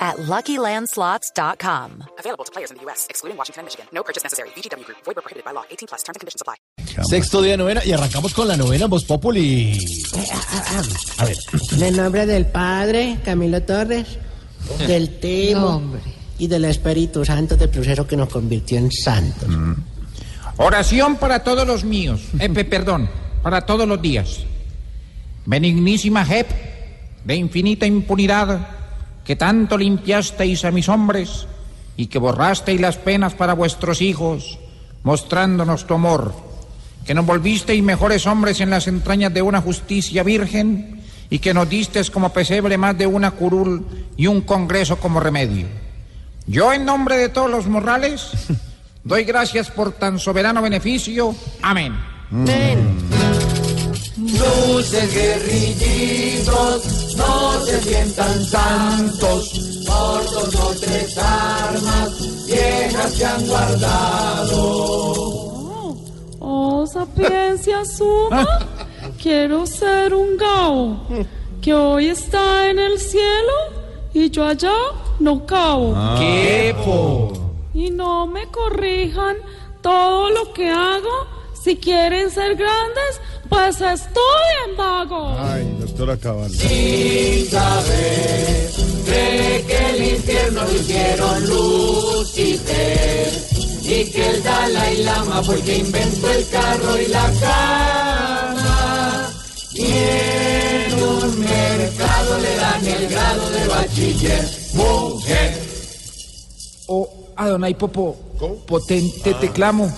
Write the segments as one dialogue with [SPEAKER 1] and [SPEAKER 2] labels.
[SPEAKER 1] at LuckyLandSlots.com.
[SPEAKER 2] Available to players in the U.S., excluding Washington and Michigan. No purchase necessary. VGW Group. Void where prohibited by law. 18 plus. Terms and conditions apply.
[SPEAKER 3] Sexto día de novena y arrancamos con la novena Voz Populi. A ver,
[SPEAKER 4] En el nombre del Padre, Camilo Torres, del Timo y del Espíritu Santo del proceso que nos convirtió en santos.
[SPEAKER 5] Oración para todos los míos. Eh, pe- perdón, para todos los días. Benignísima Jep, de infinita impunidad, que tanto limpiasteis a mis hombres y que borrasteis las penas para vuestros hijos, mostrándonos tu amor, que nos volvisteis mejores hombres en las entrañas de una justicia virgen y que nos distes como pesebre más de una curul y un congreso como remedio. Yo en nombre de todos los morrales doy gracias por tan soberano beneficio. Amén.
[SPEAKER 6] Luces guerrillitos, no se sientan santos, por dos o tres armas viejas que han guardado.
[SPEAKER 7] Oh, sapiencia suma, quiero ser un gao que hoy está en el cielo y yo allá no cabo.
[SPEAKER 5] ¿Qué
[SPEAKER 7] Y no me corrijan todo lo que hago. Si quieren ser grandes, pues estudien vago.
[SPEAKER 3] ay, doctora Cabal.
[SPEAKER 6] Sin saber, cree que el infierno lo hicieron Lucifer y que el Dalai Lama fue el que inventó el carro y la cama. Y en un mercado le dan el grado de bachiller mujer.
[SPEAKER 5] Oh, Adonai Popo, potente te clamo,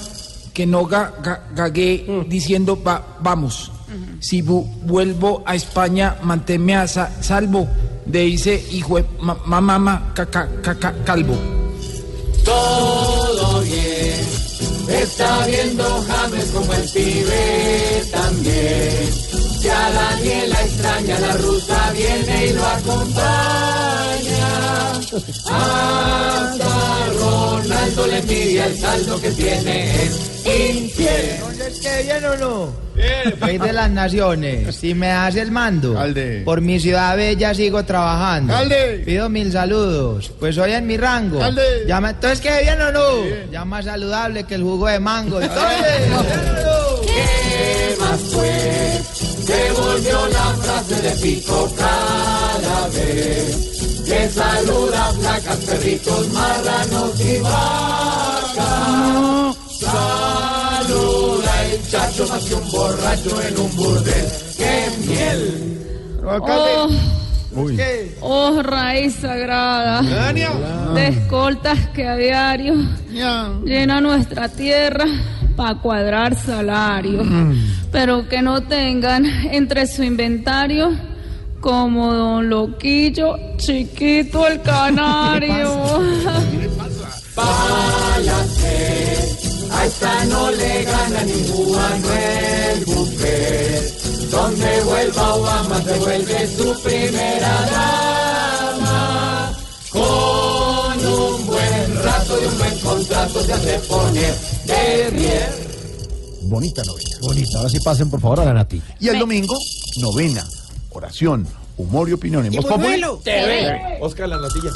[SPEAKER 5] que no ga, ga- gagué diciendo va, vamos. Si vu- vuelvo a España, manténme a sa- salvo de ese hijo de ma- ma- mamá ca- ca- ca- ca- calvo.
[SPEAKER 6] todo bien. Está viendo James como el pibe también. Ya Daniela extraña, la rusa viene y lo acompaña. Hasta Ronaldo le envidia el saldo que tiene infiel.
[SPEAKER 8] Entonces, ¿qué bien o no? Rey de las naciones, si me das el mando,
[SPEAKER 3] Alde.
[SPEAKER 8] por mi ciudad bella sigo trabajando.
[SPEAKER 3] Alde.
[SPEAKER 8] Pido mil saludos, pues hoy en mi rango.
[SPEAKER 3] Alde.
[SPEAKER 8] Entonces, ¿qué bien o no? Ya más saludable que el jugo de mango. Entonces, ¿bien no?
[SPEAKER 6] ¿Qué más pues? Se volvió la frase de pico cada vez que saluda flacas, perritos, marranos y vacas. Saluda el chacho más que un borracho en un burdel. ¡Qué miel!
[SPEAKER 7] Oh,
[SPEAKER 3] Uy.
[SPEAKER 7] oh, raíz sagrada de escoltas que a diario llena nuestra tierra para cuadrar salario, pero que no tengan entre su inventario como Don Loquillo, chiquito el canario.
[SPEAKER 6] A esta no le gana ningún Manuel Buffet. Donde vuelva Obama se vuelve su primera dama. Con un buen rato y un buen contrato se hace poner de rier.
[SPEAKER 3] Bonita novena. Bonita. Ahora sí pasen, por favor, a la Nati. Y el domingo, novena, oración, humor y opinión en Voz Populi. Oscar la natilla.